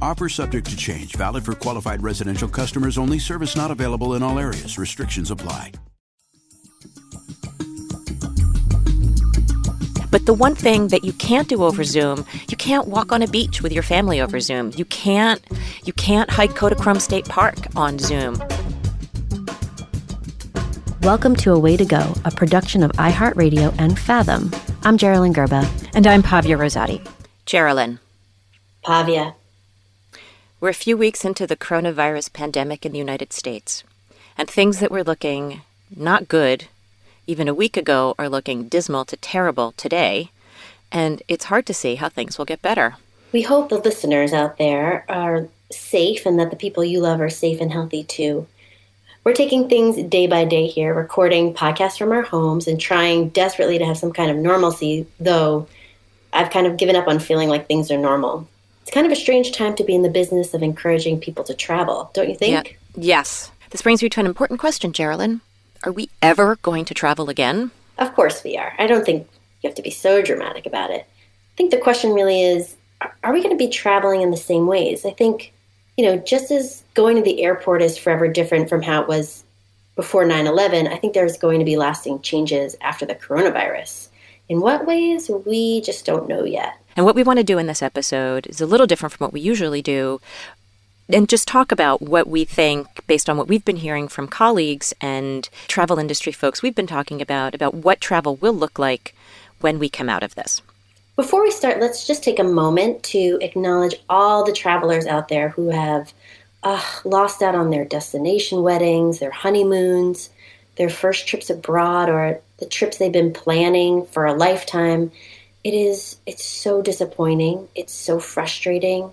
Offer subject to change, valid for qualified residential customers only, service not available in all areas. Restrictions apply. But the one thing that you can't do over Zoom, you can't walk on a beach with your family over Zoom. You can't you can't hike Kodachrome State Park on Zoom. Welcome to A Way to Go, a production of iHeartRadio and Fathom. I'm Jeralyn Gerba. And I'm Pavia Rosati. Jeralyn. Pavia. We're a few weeks into the coronavirus pandemic in the United States, and things that were looking not good even a week ago are looking dismal to terrible today, and it's hard to see how things will get better. We hope the listeners out there are safe and that the people you love are safe and healthy too. We're taking things day by day here, recording podcasts from our homes and trying desperately to have some kind of normalcy, though I've kind of given up on feeling like things are normal. It's kind of a strange time to be in the business of encouraging people to travel, don't you think? Yeah. Yes. This brings me to an important question, Jeralyn. Are we ever going to travel again? Of course we are. I don't think you have to be so dramatic about it. I think the question really is are we going to be traveling in the same ways? I think, you know, just as going to the airport is forever different from how it was before 9 11, I think there's going to be lasting changes after the coronavirus. In what ways? We just don't know yet. And what we want to do in this episode is a little different from what we usually do and just talk about what we think based on what we've been hearing from colleagues and travel industry folks we've been talking about about what travel will look like when we come out of this. Before we start, let's just take a moment to acknowledge all the travelers out there who have uh, lost out on their destination weddings, their honeymoons, their first trips abroad, or the trips they've been planning for a lifetime. It is, it's so disappointing. It's so frustrating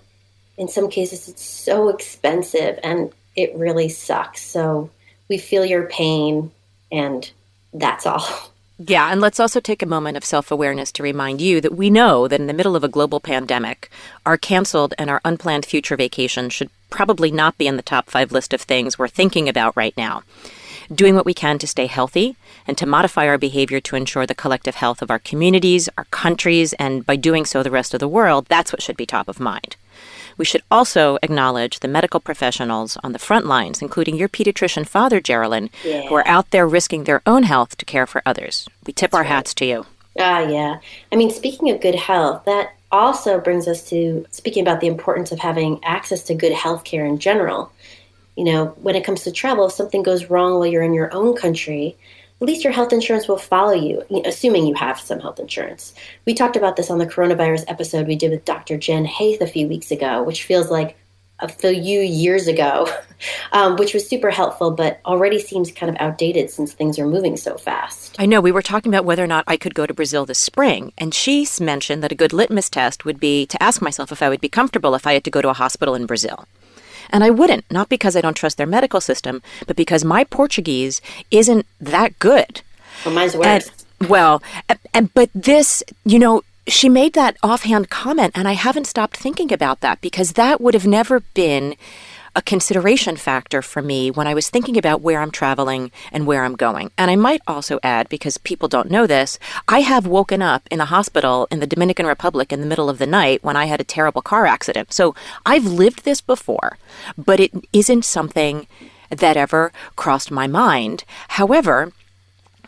in some cases it's so expensive and it really sucks. So we feel your pain and that's all. Yeah, and let's also take a moment of self awareness to remind you that we know that in the middle of a global pandemic, our canceled and our unplanned future vacation should probably not be in the top five list of things we're thinking about right now. Doing what we can to stay healthy and to modify our behavior to ensure the collective health of our communities, our countries, and by doing so, the rest of the world, that's what should be top of mind. We should also acknowledge the medical professionals on the front lines, including your pediatrician father, Jeralyn, yeah. who are out there risking their own health to care for others. We tip That's our right. hats to you. Ah, yeah. I mean, speaking of good health, that also brings us to speaking about the importance of having access to good health care in general. You know, when it comes to travel, if something goes wrong while you're in your own country, at least your health insurance will follow you, assuming you have some health insurance. We talked about this on the coronavirus episode we did with Dr. Jen Haith a few weeks ago, which feels like a few years ago, um, which was super helpful, but already seems kind of outdated since things are moving so fast. I know. We were talking about whether or not I could go to Brazil this spring, and she mentioned that a good litmus test would be to ask myself if I would be comfortable if I had to go to a hospital in Brazil. And I wouldn't, not because I don't trust their medical system, but because my Portuguese isn't that good. Well, mine's worse. And, well, and, but this, you know, she made that offhand comment, and I haven't stopped thinking about that because that would have never been a consideration factor for me when I was thinking about where I'm traveling and where I'm going. And I might also add, because people don't know this, I have woken up in a hospital in the Dominican Republic in the middle of the night when I had a terrible car accident. So I've lived this before, but it isn't something that ever crossed my mind. However,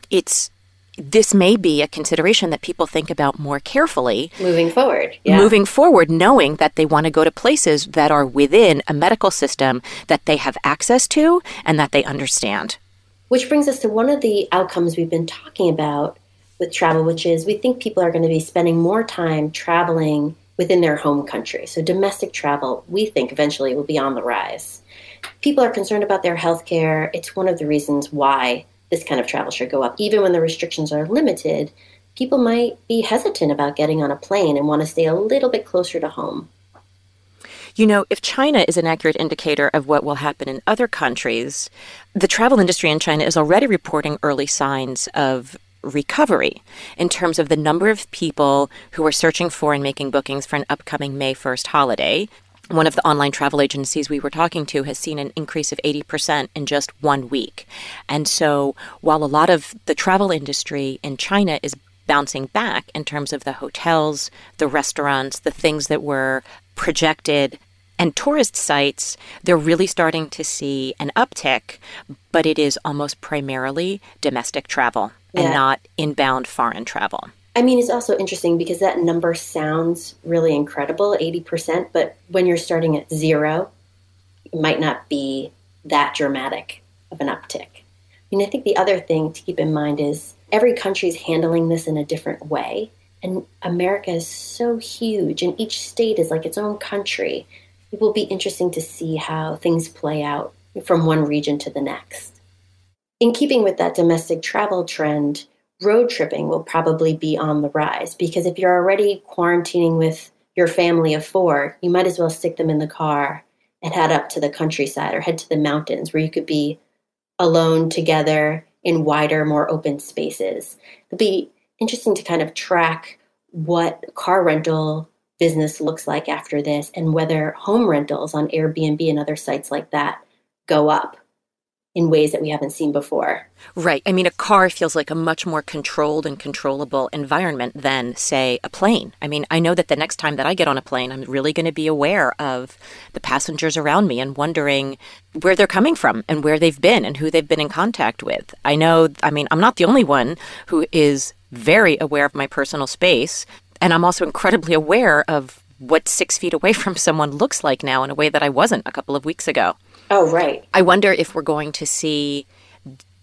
it's this may be a consideration that people think about more carefully moving forward. Yeah. Moving forward, knowing that they want to go to places that are within a medical system that they have access to and that they understand. Which brings us to one of the outcomes we've been talking about with travel, which is we think people are going to be spending more time traveling within their home country. So domestic travel, we think eventually will be on the rise. People are concerned about their health care. It's one of the reasons why this kind of travel should go up. Even when the restrictions are limited, people might be hesitant about getting on a plane and want to stay a little bit closer to home. You know, if China is an accurate indicator of what will happen in other countries, the travel industry in China is already reporting early signs of recovery in terms of the number of people who are searching for and making bookings for an upcoming May 1st holiday one of the online travel agencies we were talking to has seen an increase of 80% in just one week. And so, while a lot of the travel industry in China is bouncing back in terms of the hotels, the restaurants, the things that were projected, and tourist sites, they're really starting to see an uptick, but it is almost primarily domestic travel yeah. and not inbound foreign travel. I mean, it's also interesting because that number sounds really incredible, 80%, but when you're starting at zero, it might not be that dramatic of an uptick. I mean, I think the other thing to keep in mind is every country is handling this in a different way. And America is so huge, and each state is like its own country. It will be interesting to see how things play out from one region to the next. In keeping with that domestic travel trend, road tripping will probably be on the rise because if you're already quarantining with your family of four, you might as well stick them in the car and head up to the countryside or head to the mountains where you could be alone together in wider, more open spaces. It'll be interesting to kind of track what car rental business looks like after this and whether home rentals on Airbnb and other sites like that go up in ways that we haven't seen before. Right. I mean, a car feels like a much more controlled and controllable environment than, say, a plane. I mean, I know that the next time that I get on a plane, I'm really going to be aware of the passengers around me and wondering where they're coming from and where they've been and who they've been in contact with. I know, I mean, I'm not the only one who is very aware of my personal space. And I'm also incredibly aware of what six feet away from someone looks like now in a way that I wasn't a couple of weeks ago. Oh, right. I wonder if we're going to see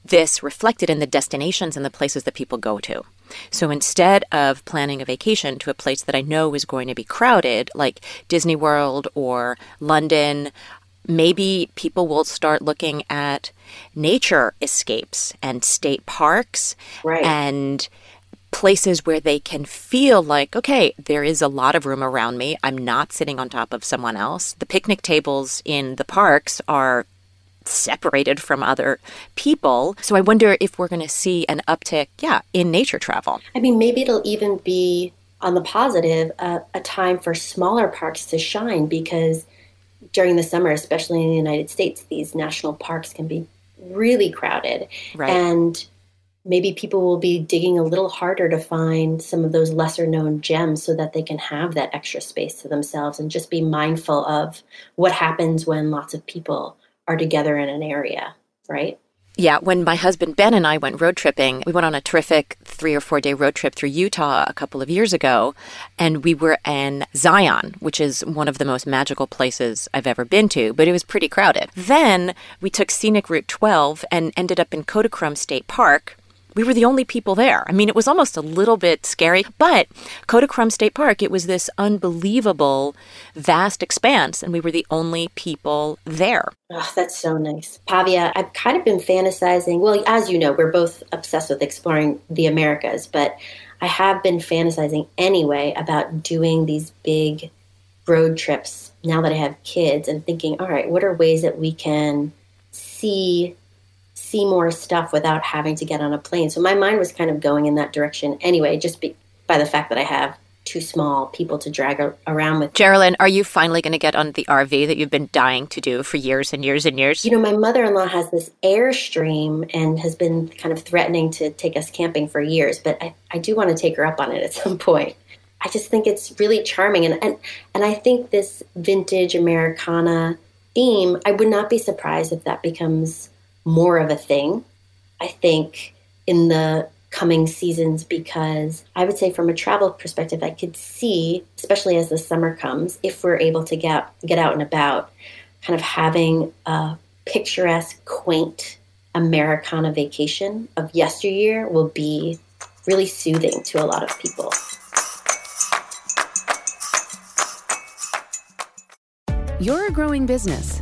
this reflected in the destinations and the places that people go to. So instead of planning a vacation to a place that I know is going to be crowded, like Disney World or London, maybe people will start looking at nature escapes and state parks right. and places where they can feel like, okay, there is a lot of room around me. I'm not sitting on top of someone else. The picnic tables in the parks are separated from other people. So I wonder if we're going to see an uptick, yeah, in nature travel. I mean, maybe it'll even be on the positive uh, a time for smaller parks to shine because during the summer, especially in the United States, these national parks can be really crowded. Right. And maybe people will be digging a little harder to find some of those lesser known gems so that they can have that extra space to themselves and just be mindful of what happens when lots of people are together in an area, right? Yeah, when my husband Ben and I went road tripping, we went on a terrific three or four day road trip through Utah a couple of years ago. And we were in Zion, which is one of the most magical places I've ever been to, but it was pretty crowded. Then we took scenic Route 12 and ended up in Kodachrome State Park, we were the only people there. I mean, it was almost a little bit scary, but Kodachrome State Park, it was this unbelievable, vast expanse, and we were the only people there. Oh, that's so nice. Pavia, I've kind of been fantasizing. Well, as you know, we're both obsessed with exploring the Americas, but I have been fantasizing anyway about doing these big road trips now that I have kids and thinking, all right, what are ways that we can see see more stuff without having to get on a plane. So my mind was kind of going in that direction anyway, just be, by the fact that I have two small people to drag around with. Jeralyn, are you finally going to get on the RV that you've been dying to do for years and years and years? You know, my mother in law has this Airstream and has been kind of threatening to take us camping for years, but I, I do want to take her up on it at some point. I just think it's really charming. And, and, and I think this vintage Americana theme, I would not be surprised if that becomes more of a thing. I think in the coming seasons because I would say from a travel perspective I could see especially as the summer comes if we're able to get get out and about kind of having a picturesque quaint Americana vacation of yesteryear will be really soothing to a lot of people. You're a growing business,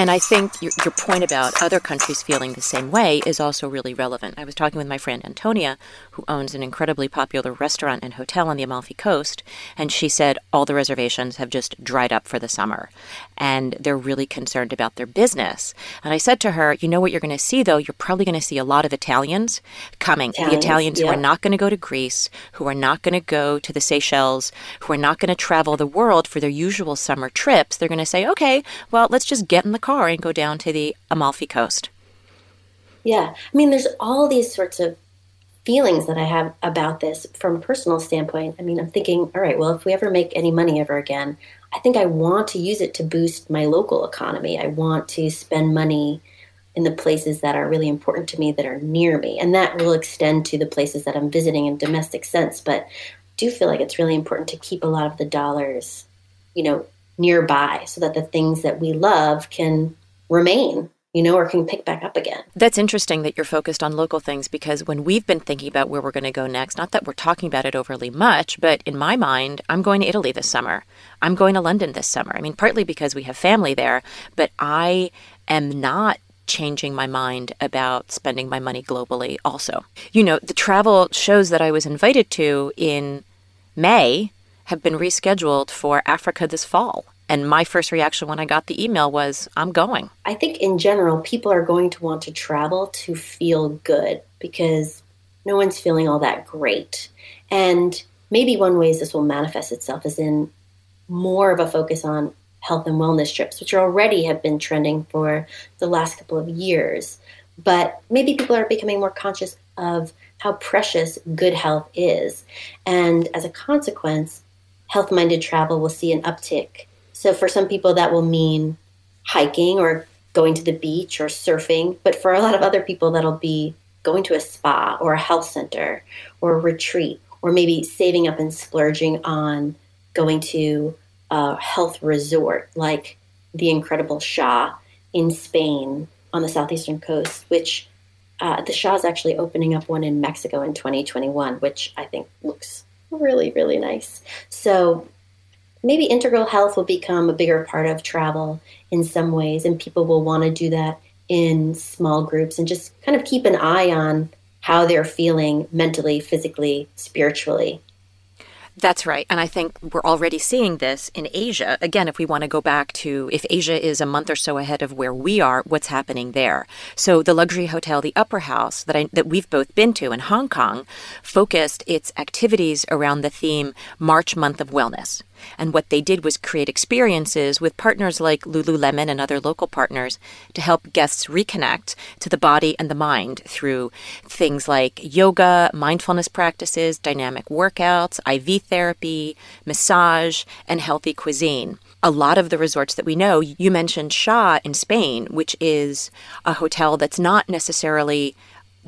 And I think your, your, point about other countries feeling the same way is also really relevant. I was talking with my friend Antonia, who owns an incredibly popular restaurant and hotel on the Amalfi Coast, and she said all the reservations have just dried up for the summer. And they're really concerned about their business. And I said to her, You know what you're going to see, though? You're probably going to see a lot of Italians coming. Italians, the Italians yeah. who are not going to go to Greece, who are not going to go to the Seychelles, who are not going to travel the world for their usual summer trips. They're going to say, Okay, well, let's just get in the car and go down to the Amalfi Coast. Yeah. I mean, there's all these sorts of feelings that I have about this from a personal standpoint. I mean, I'm thinking, all right, well, if we ever make any money ever again, I think I want to use it to boost my local economy. I want to spend money in the places that are really important to me that are near me. And that will extend to the places that I'm visiting in domestic sense. But I do feel like it's really important to keep a lot of the dollars, you know, nearby so that the things that we love can remain you know, or can pick back up again. That's interesting that you're focused on local things because when we've been thinking about where we're going to go next, not that we're talking about it overly much, but in my mind, I'm going to Italy this summer. I'm going to London this summer. I mean, partly because we have family there, but I am not changing my mind about spending my money globally also. You know, the travel shows that I was invited to in May have been rescheduled for Africa this fall. And my first reaction when I got the email was, I'm going. I think in general, people are going to want to travel to feel good because no one's feeling all that great. And maybe one way this will manifest itself is in more of a focus on health and wellness trips, which already have been trending for the last couple of years. But maybe people are becoming more conscious of how precious good health is. And as a consequence, health minded travel will see an uptick. So for some people, that will mean hiking or going to the beach or surfing. But for a lot of other people, that'll be going to a spa or a health center or a retreat, or maybe saving up and splurging on going to a health resort like the incredible Sha in Spain on the southeastern coast, which uh, the Sha is actually opening up one in Mexico in 2021, which I think looks really, really nice. So maybe integral health will become a bigger part of travel in some ways, and people will want to do that in small groups and just kind of keep an eye on how they're feeling mentally, physically, spiritually. That's right. And I think we're already seeing this in Asia. Again, if we want to go back to if Asia is a month or so ahead of where we are, what's happening there? So the luxury hotel, the Upper House that I, that we've both been to in Hong Kong, focused its activities around the theme March Month of Wellness. And what they did was create experiences with partners like Lululemon and other local partners to help guests reconnect to the body and the mind through things like yoga, mindfulness practices, dynamic workouts, IV therapy, massage, and healthy cuisine. A lot of the resorts that we know, you mentioned Sha in Spain, which is a hotel that's not necessarily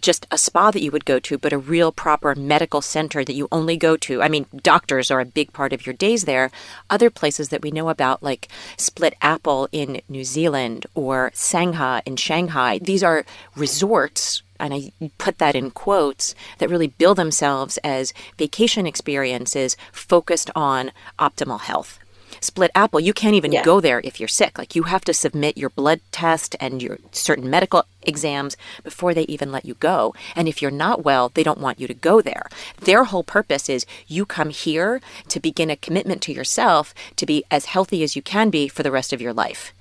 just a spa that you would go to, but a real proper medical center that you only go to. I mean, doctors are a big part of your days there. Other places that we know about, like Split Apple in New Zealand or Sangha in Shanghai, these are resorts and I put that in quotes, that really bill themselves as vacation experiences focused on optimal health split apple, you can't even yeah. go there if you're sick. Like you have to submit your blood test and your certain medical exams before they even let you go. And if you're not well, they don't want you to go there. Their whole purpose is you come here to begin a commitment to yourself to be as healthy as you can be for the rest of your life.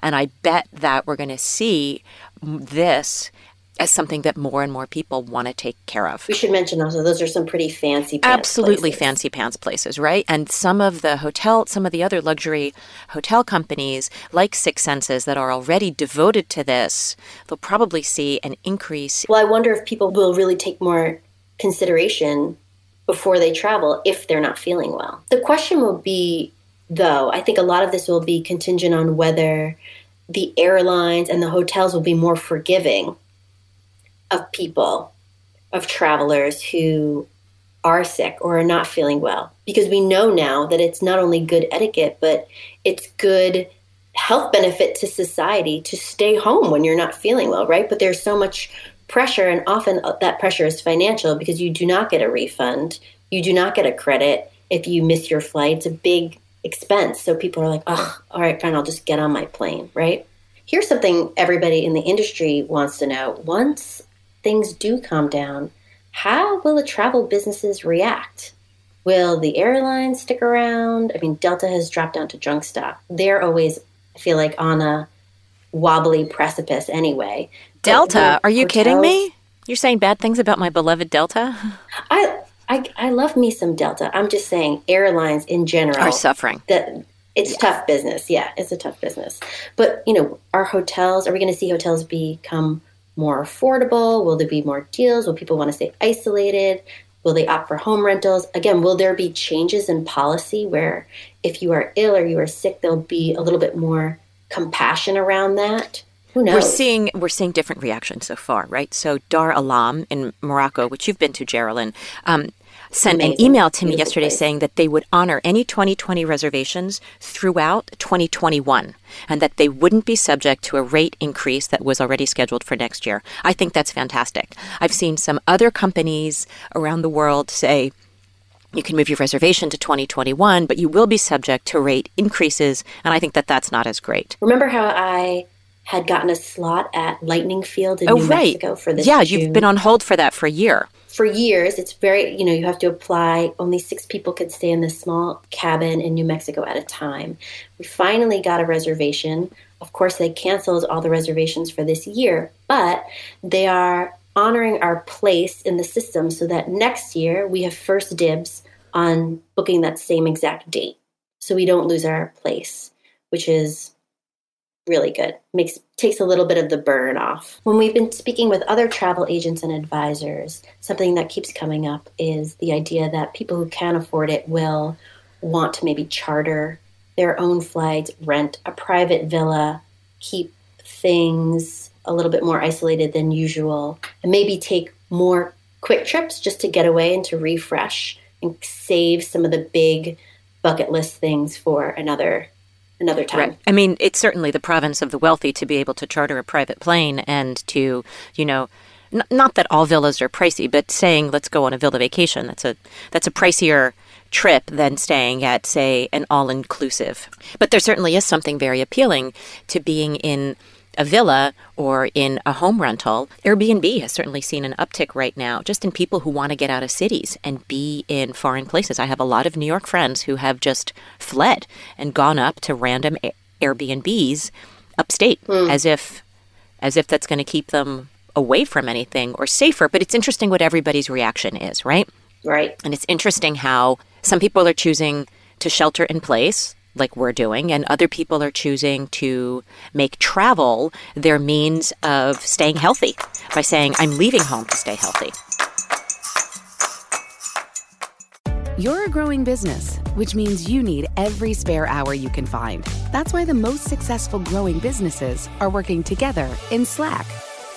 And I bet that we're going to see this as something that more and more people want to take care of. We should mention also those are some pretty fancy Absolutely places. fancy pants places, right? And some of the hotel some of the other luxury hotel companies like Six Senses that are already devoted to this, they'll probably see an increase. Well, I wonder if people will really take more consideration before they travel if they're not feeling well. The question will be though, I think a lot of this will be contingent on whether the airlines and the hotels will be more forgiving of people, of travelers who are sick or are not feeling well. Because we know now that it's not only good etiquette, but it's good health benefit to society to stay home when you're not feeling well, right? But there's so much pressure, and often uh, that pressure is financial because you do not get a refund, you do not get a credit if you miss your flight. It's a big expense. So people are like, oh, all right, fine, I'll just get on my plane, right? Here's something everybody in the industry wants to know. Once things do calm down, how will the travel businesses react? Will the airlines stick around? I mean, Delta has dropped down to junk stock. They're always, I feel like, on a wobbly precipice anyway. Delta? Are you hotels, kidding me? You're saying bad things about my beloved Delta? I, I, I love me some Delta. I'm just saying airlines in general are suffering. That it's yeah. tough business. Yeah, it's a tough business. But you know, our hotels. Are we going to see hotels become more affordable? Will there be more deals? Will people want to stay isolated? Will they opt for home rentals? Again, will there be changes in policy where if you are ill or you are sick, there'll be a little bit more compassion around that? Who knows? We're seeing we're seeing different reactions so far, right? So Dar Ahlam in Morocco, which you've been to, Jeralyn, um, sent Amazing. an email to me Beautiful yesterday place. saying that they would honor any 2020 reservations throughout 2021 and that they wouldn't be subject to a rate increase that was already scheduled for next year. I think that's fantastic. I've seen some other companies around the world say, you can move your reservation to 2021, but you will be subject to rate increases. And I think that that's not as great. Remember how I had gotten a slot at Lightning Field in oh, New right. Mexico for this? Yeah, June? you've been on hold for that for a year for years, it's very, you know, you have to apply. Only six people could stay in this small cabin in New Mexico at a time. We finally got a reservation. Of course, they canceled all the reservations for this year, but they are honoring our place in the system so that next year we have first dibs on booking that same exact date. So we don't lose our place, which is really good. Makes takes a little bit of the burn off. When we've been speaking with other travel agents and advisors, something that keeps coming up is the idea that people who can afford it will want to maybe charter their own flights, rent a private villa, keep things a little bit more isolated than usual and maybe take more quick trips just to get away and to refresh and save some of the big bucket list things for another another time. Right. I mean, it's certainly the province of the wealthy to be able to charter a private plane and to, you know, n- not that all villas are pricey, but saying let's go on a villa vacation, that's a that's a pricier trip than staying at say an all-inclusive. But there certainly is something very appealing to being in a villa or in a home rental, Airbnb has certainly seen an uptick right now just in people who want to get out of cities and be in foreign places. I have a lot of New York friends who have just fled and gone up to random Airbnbs upstate mm. as if as if that's going to keep them away from anything or safer, but it's interesting what everybody's reaction is, right? Right. And it's interesting how some people are choosing to shelter in place like we're doing, and other people are choosing to make travel their means of staying healthy by saying, I'm leaving home to stay healthy. You're a growing business, which means you need every spare hour you can find. That's why the most successful growing businesses are working together in Slack.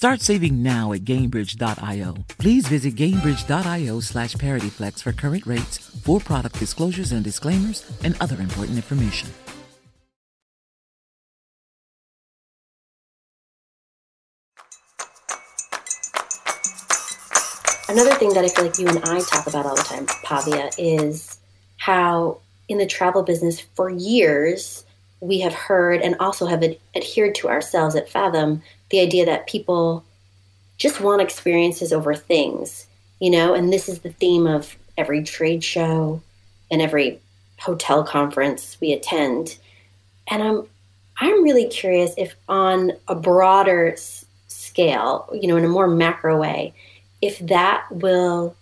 Start saving now at Gainbridge.io. Please visit Gainbridge.io slash ParityFlex for current rates, for product disclosures and disclaimers, and other important information. Another thing that I feel like you and I talk about all the time, Pavia, is how in the travel business for years we have heard and also have ad- adhered to ourselves at Fathom the idea that people just want experiences over things, you know, and this is the theme of every trade show and every hotel conference we attend. And I'm I'm really curious if on a broader s- scale, you know, in a more macro way, if that will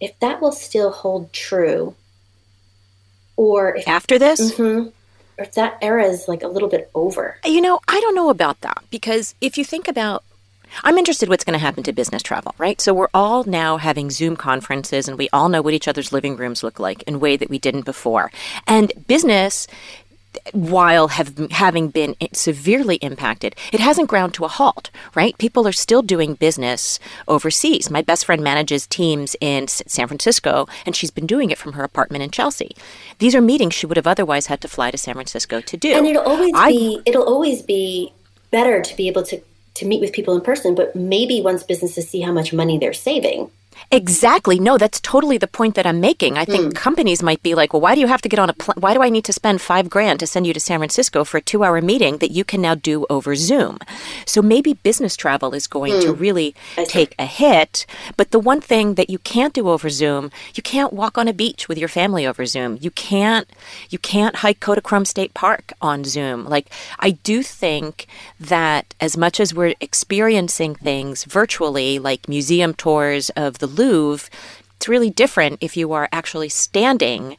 if that will still hold true or if after this? Mm-hmm, or if that era is like a little bit over. You know, I don't know about that because if you think about I'm interested what's going to happen to business travel, right? So we're all now having Zoom conferences and we all know what each other's living rooms look like in a way that we didn't before. And business while have, having been severely impacted, it hasn't ground to a halt, right? People are still doing business overseas. My best friend manages teams in San Francisco, and she's been doing it from her apartment in Chelsea. These are meetings she would have otherwise had to fly to San Francisco to do. And it'll always I, be it'll always be better to be able to to meet with people in person, but maybe once businesses see how much money they're saving, Exactly. No, that's totally the point that I'm making. I think mm. companies might be like, well, why do you have to get on a plane? Why do I need to spend five grand to send you to San Francisco for a two hour meeting that you can now do over Zoom? So maybe business travel is going mm. to really take a hit. But the one thing that you can't do over Zoom, you can't walk on a beach with your family over Zoom. You can't, you can't hike Kodachrome State Park on Zoom. Like, I do think that as much as we're experiencing things virtually, like museum tours of the Louvre. It's really different if you are actually standing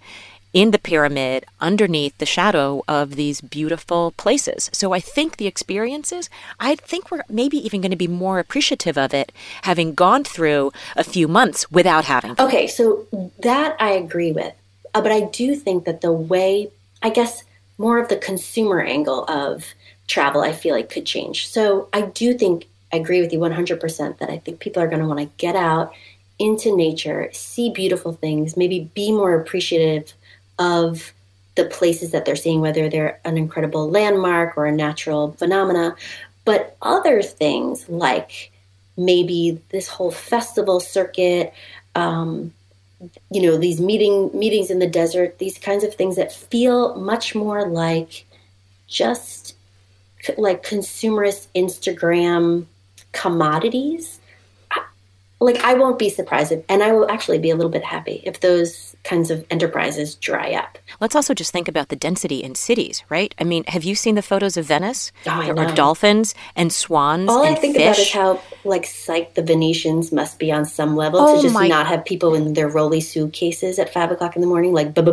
in the pyramid underneath the shadow of these beautiful places. So I think the experiences, I think we're maybe even going to be more appreciative of it having gone through a few months without having. Okay, so that I agree with. Uh, but I do think that the way, I guess, more of the consumer angle of travel, I feel like could change. So I do think, I agree with you 100% that I think people are going to want to get out into nature, see beautiful things, maybe be more appreciative of the places that they're seeing, whether they're an incredible landmark or a natural phenomena. But other things like maybe this whole festival circuit, um, you know, these meeting meetings in the desert, these kinds of things that feel much more like just like consumerist Instagram commodities like I won't be surprised, if, and I will actually be a little bit happy if those kinds of enterprises dry up. Let's also just think about the density in cities, right? I mean, have you seen the photos of Venice? Oh, there are dolphins and swans. All and I think fish. about is how like psyched the Venetians must be on some level oh, to just my. not have people in their rolly suitcases at five o'clock in the morning, like over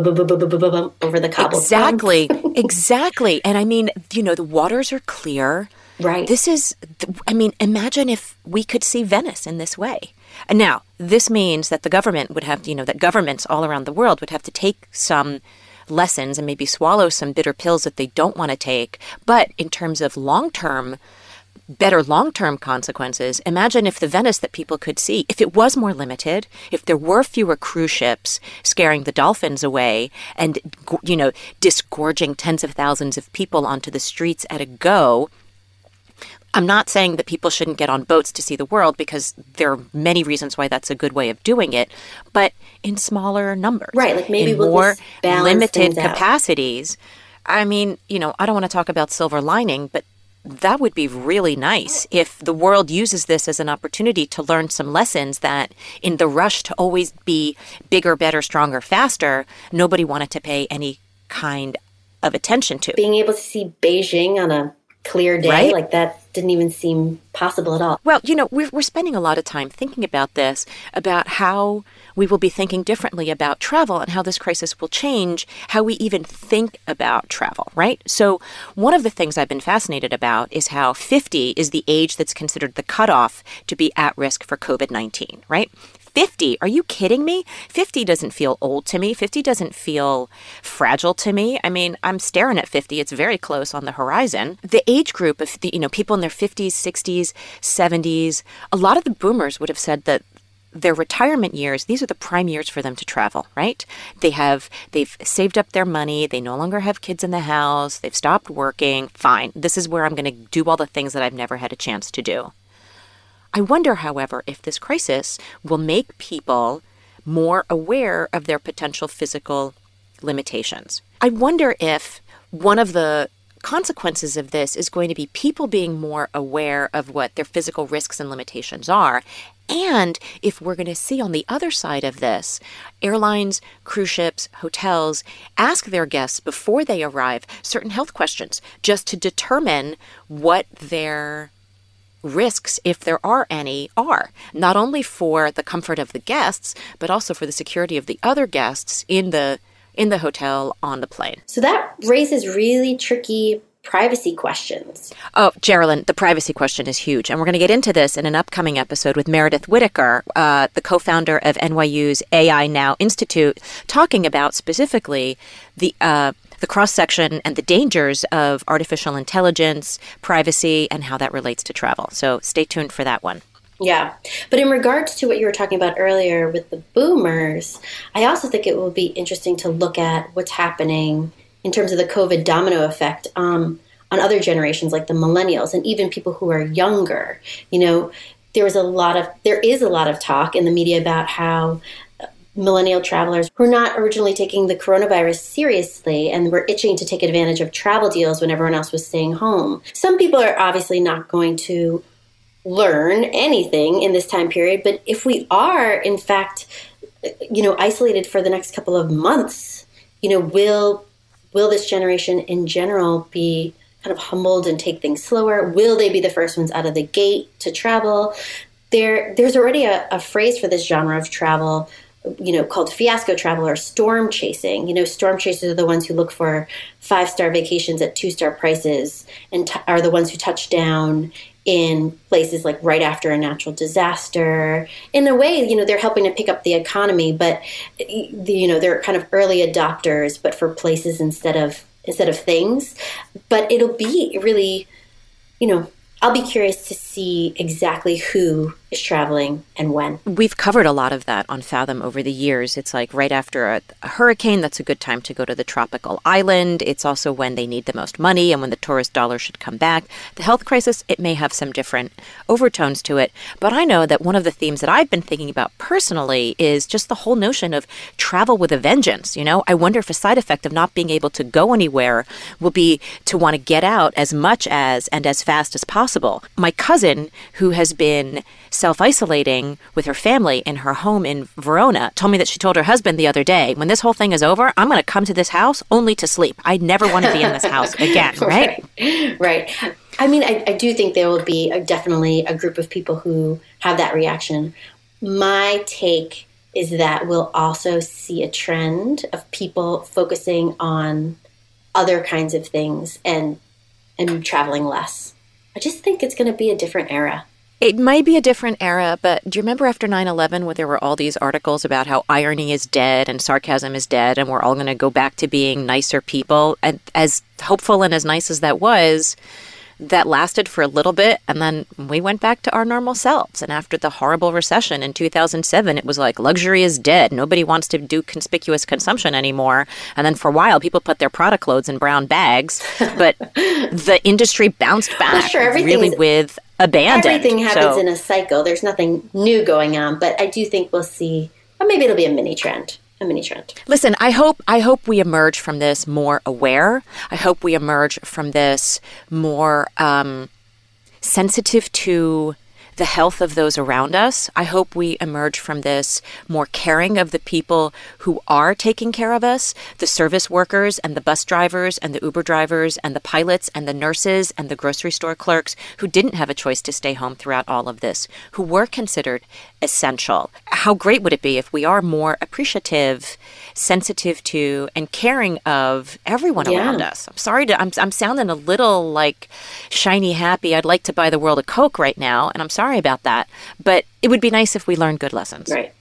the cobblestone. Exactly, exactly. And I mean, you know, the waters are clear. Right. This is, I mean, imagine if we could see Venice in this way. And now, this means that the government would have, you know, that governments all around the world would have to take some lessons and maybe swallow some bitter pills that they don't want to take. But in terms of long term, better long term consequences, imagine if the Venice that people could see, if it was more limited, if there were fewer cruise ships scaring the dolphins away and, you know, disgorging tens of thousands of people onto the streets at a go. I'm not saying that people shouldn't get on boats to see the world because there are many reasons why that's a good way of doing it, but in smaller numbers. Right, like maybe in we'll more limited things out. capacities. I mean, you know, I don't want to talk about silver lining, but that would be really nice if the world uses this as an opportunity to learn some lessons that in the rush to always be bigger, better, stronger, faster, nobody wanted to pay any kind of attention to. Being able to see Beijing on a clear day, Right? like that didn't even seem possible at all. Well, you know, we're, we're spending a lot of time thinking about this, about how we will be thinking differently about travel and how this crisis will change how we even think about travel, right? So, one of the things I've been fascinated about is how 50 is the age that's considered the cutoff to be at risk for COVID 19, right? 50. Are you kidding me? 50 doesn't feel old to me. 50 doesn't feel fragile to me. I mean, I'm staring at 50. It's very close on the horizon. The age group of the, you know, people in their 50s, 60s, 70s, a lot of the boomers would have said that their retirement years these are the prime years for them to travel right they have they've saved up their money they no longer have kids in the house they've stopped working fine this is where i'm going to do all the things that i've never had a chance to do I wonder, however, if this crisis will make people more aware of their potential physical limitations. I wonder if one of the consequences of this is going to be people being more aware of what their physical risks and limitations are. And if we're going to see on the other side of this, airlines, cruise ships, hotels ask their guests before they arrive certain health questions just to determine what their risks, if there are any, are not only for the comfort of the guests, but also for the security of the other guests in the in the hotel on the plane. So that raises really tricky privacy questions. Oh, Jeralyn, the privacy question is huge. And we're going to get into this in an upcoming episode with Meredith Whittaker, uh, the co founder of NYU's AI Now Institute, talking about specifically the. Uh, the cross section and the dangers of artificial intelligence, privacy, and how that relates to travel. So stay tuned for that one. Yeah. But in regards to what you were talking about earlier with the boomers, I also think it will be interesting to look at what's happening in terms of the COVID domino effect um, on other generations like the millennials and even people who are younger. You know, there was a lot of, there is a lot of talk in the media about how millennial travelers who are not originally taking the coronavirus seriously and were itching to take advantage of travel deals when everyone else was staying home. Some people are obviously not going to learn anything in this time period, but if we are in fact you know isolated for the next couple of months, you know, will will this generation in general be kind of humbled and take things slower? Will they be the first ones out of the gate to travel? there there's already a, a phrase for this genre of travel you know called fiasco travel or storm chasing. You know storm chasers are the ones who look for five star vacations at two star prices and t- are the ones who touch down in places like right after a natural disaster. In a way you know they're helping to pick up the economy but you know they're kind of early adopters but for places instead of instead of things. But it'll be really you know I'll be curious to see exactly who traveling and when. We've covered a lot of that on Fathom over the years. It's like right after a, a, hurricane, that's a good time to go to the tropical island. It's also when they need the most money and when the tourist dollar should come back. The health crisis, it may have some different overtones to it. But I know that one of the themes that I've been thinking about personally is just the whole notion of travel with a vengeance. You know, I wonder if a side effect of not being able to go anywhere will be to want to get out as much as and as fast as possible. My cousin, who has been self isolating with her family in her home in Verona, told me that she told her husband the other day, when this whole thing is over, I'm going to come to this house only to sleep. I never want to be in this house again, right? right? right. I mean, I, I do think there will be a, definitely a group of people who have that reaction. My take is that we'll also see a trend of people focusing on other kinds of things and and traveling less. I just think it's going to be a different era. It might be a different era, but do you remember after 9 11 where there were all these articles about how irony is dead and sarcasm is dead and we're all going to go back to being nicer people? And as hopeful and as nice as that was, that lasted for a little bit and then we went back to our normal selves. And after the horrible recession in 2007 it was like luxury is dead. Nobody wants to do conspicuous consumption anymore. And then for a while people put their Prada clothes in brown bags but the industry bounced back well, sure, really with abandoned. Everything happens so. in a cycle. There's nothing new going on, but I do think we'll see. Or maybe it'll be a mini trend. A mini trend. Listen, I hope I hope we emerge from this more aware. I hope we emerge from this more um, sensitive to the health of those around us. I hope we emerge from this more caring of the people who are taking care of us the service workers and the bus drivers and the Uber drivers and the pilots and the nurses and the grocery store clerks who didn't have a choice to stay home throughout all of this, who were considered essential. How great would it be if we are more appreciative, sensitive to, and caring of everyone yeah. around us? I'm sorry to, I'm, I'm sounding a little like shiny happy. I'd like to buy the world a Coke right now, and I'm sorry about that. But it would be nice if we learned good lessons. Right.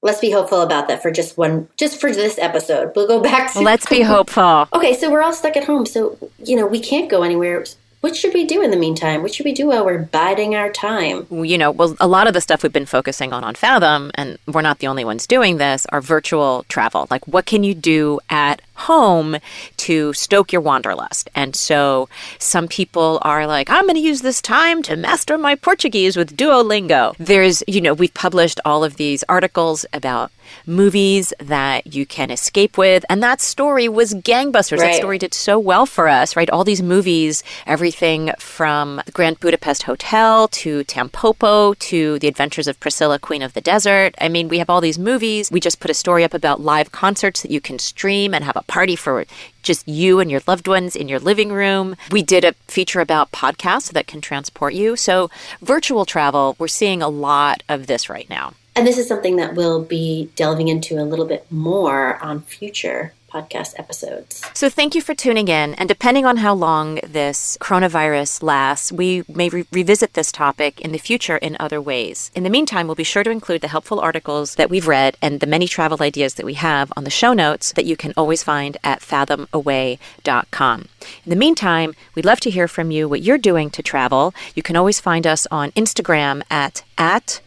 Let's be hopeful about that for just one, just for this episode. We'll go back to. Let's be hopeful. Okay, so we're all stuck at home. So, you know, we can't go anywhere what should we do in the meantime? What should we do while we're biding our time? You know, well, a lot of the stuff we've been focusing on on Fathom, and we're not the only ones doing this, are virtual travel. Like, what can you do at home to stoke your wanderlust? And so some people are like, I'm going to use this time to master my Portuguese with Duolingo. There's, you know, we've published all of these articles about movies that you can escape with. And that story was gangbusters. Right. That story did so well for us, right? All these movies, everything from the Grand Budapest Hotel to Tampopo to The Adventures of Priscilla, Queen of the Desert. I mean, we have all these movies. We just put a story up about live concerts that you can stream and have a party for just you and your loved ones in your living room. We did a feature about podcasts that can transport you. So, virtual travel, we're seeing a lot of this right now. And this is something that we'll be delving into a little bit more on future podcast episodes. So, thank you for tuning in. And depending on how long this coronavirus lasts, we may re- revisit this topic in the future in other ways. In the meantime, we'll be sure to include the helpful articles that we've read and the many travel ideas that we have on the show notes that you can always find at fathomaway.com. In the meantime, we'd love to hear from you what you're doing to travel. You can always find us on Instagram at at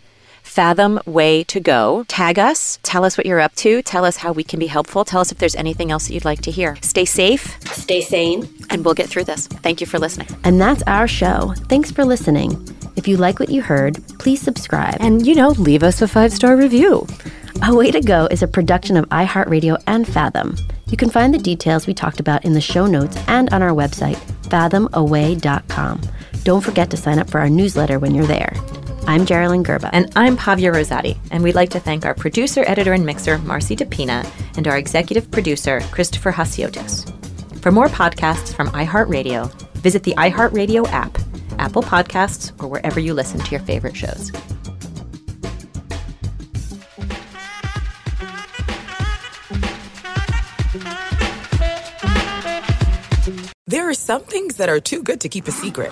Fathom Way to Go. Tag us, tell us what you're up to, tell us how we can be helpful, tell us if there's anything else that you'd like to hear. Stay safe, stay sane, and we'll get through this. Thank you for listening. And that's our show. Thanks for listening. If you like what you heard, please subscribe. And, you know, leave us a five star review. A Way to Go is a production of iHeartRadio and Fathom. You can find the details we talked about in the show notes and on our website, fathomaway.com. Don't forget to sign up for our newsletter when you're there. I'm Jeralyn Gerba. And I'm Pavia Rosati. And we'd like to thank our producer, editor, and mixer, Marcy DePina, and our executive producer, Christopher Hasiotis. For more podcasts from iHeartRadio, visit the iHeartRadio app, Apple Podcasts, or wherever you listen to your favorite shows. There are some things that are too good to keep a secret.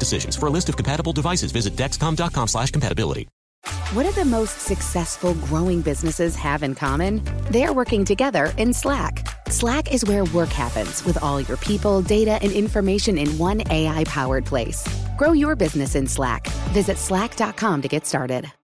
decisions. For a list of compatible devices, visit Dexcom.com slash compatibility. What do the most successful growing businesses have in common? They're working together in Slack. Slack is where work happens with all your people, data, and information in one AI powered place. Grow your business in Slack. Visit slack.com to get started.